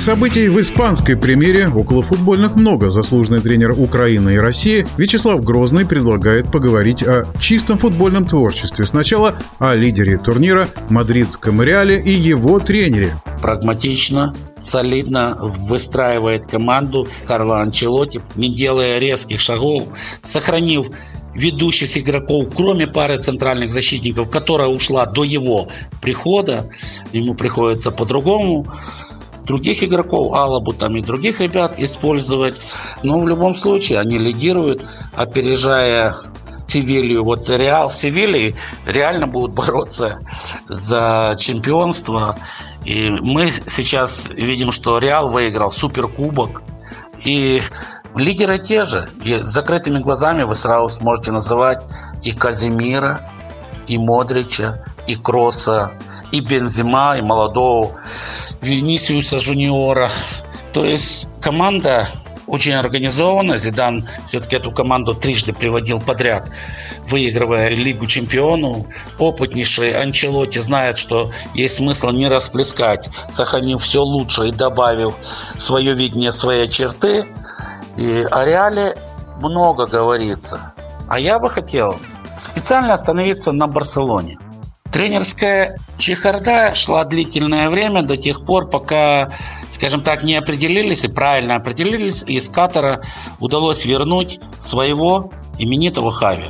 Событий в испанской премьере около футбольных много. Заслуженный тренер Украины и России Вячеслав Грозный предлагает поговорить о чистом футбольном творчестве. Сначала о лидере турнира мадридском Реале и его тренере. Прагматично, солидно выстраивает команду Карла Анчелоти, не делая резких шагов, сохранив ведущих игроков, кроме пары центральных защитников, которая ушла до его прихода, ему приходится по-другому других игроков, Алабу там и других ребят использовать. Но в любом случае они лидируют, опережая Севилью. Вот Реал Севильи реально будут бороться за чемпионство. И мы сейчас видим, что Реал выиграл суперкубок. И лидеры те же. И закрытыми глазами вы сразу сможете называть и Казимира, и Модрича, и Кросса, и Бензима, и молодого Винисиуса Жуниора. То есть команда очень организованно. Зидан все-таки эту команду трижды приводил подряд, выигрывая Лигу чемпионов. Опытнейший Анчелоти знает, что есть смысл не расплескать, сохранив все лучше и добавив свое видение, свои черты. И о Реале много говорится. А я бы хотел специально остановиться на Барселоне – Тренерская чехарда шла длительное время до тех пор, пока, скажем так, не определились и правильно определились, и из Катара удалось вернуть своего именитого Хави.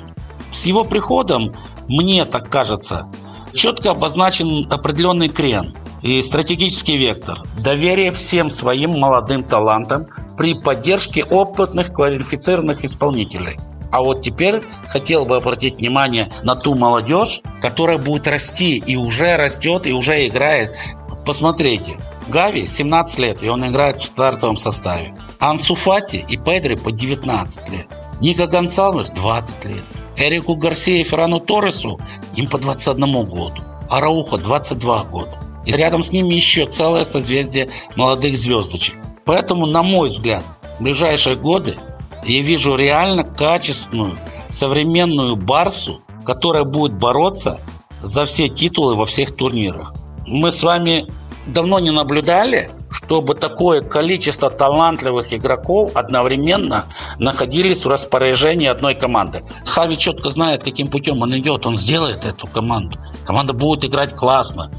С его приходом, мне так кажется, четко обозначен определенный крен и стратегический вектор. Доверие всем своим молодым талантам при поддержке опытных квалифицированных исполнителей – а вот теперь хотел бы обратить внимание на ту молодежь, которая будет расти и уже растет, и уже играет. Посмотрите, Гави 17 лет, и он играет в стартовом составе. Ансу Фати и Педри по 19 лет. Ника Гонсалвес 20 лет. Эрику Гарсия и Феррану Торресу им по 21 году. А Раухо 22 года. И рядом с ними еще целое созвездие молодых звездочек. Поэтому, на мой взгляд, в ближайшие годы я вижу реально качественную, современную Барсу, которая будет бороться за все титулы во всех турнирах. Мы с вами давно не наблюдали, чтобы такое количество талантливых игроков одновременно находились в распоряжении одной команды. Хави четко знает, каким путем он идет. Он сделает эту команду. Команда будет играть классно.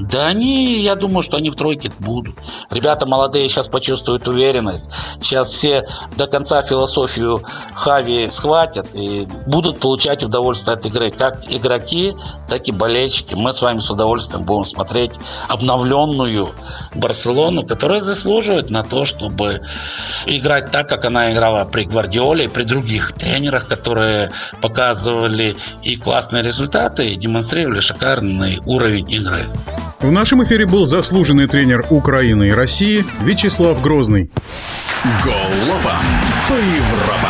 Да они, я думаю, что они в тройке будут. Ребята молодые сейчас почувствуют уверенность. Сейчас все до конца философию Хави схватят и будут получать удовольствие от игры. Как игроки, так и болельщики. Мы с вами с удовольствием будем смотреть обновленную Барселону, которая заслуживает на то, чтобы играть так, как она играла при Гвардиоле и при других тренерах, которые показывали и классные результаты, и демонстрировали шикарный уровень игры. В нашем эфире был заслуженный тренер Украины и России Вячеслав Грозный. Голова по Европе.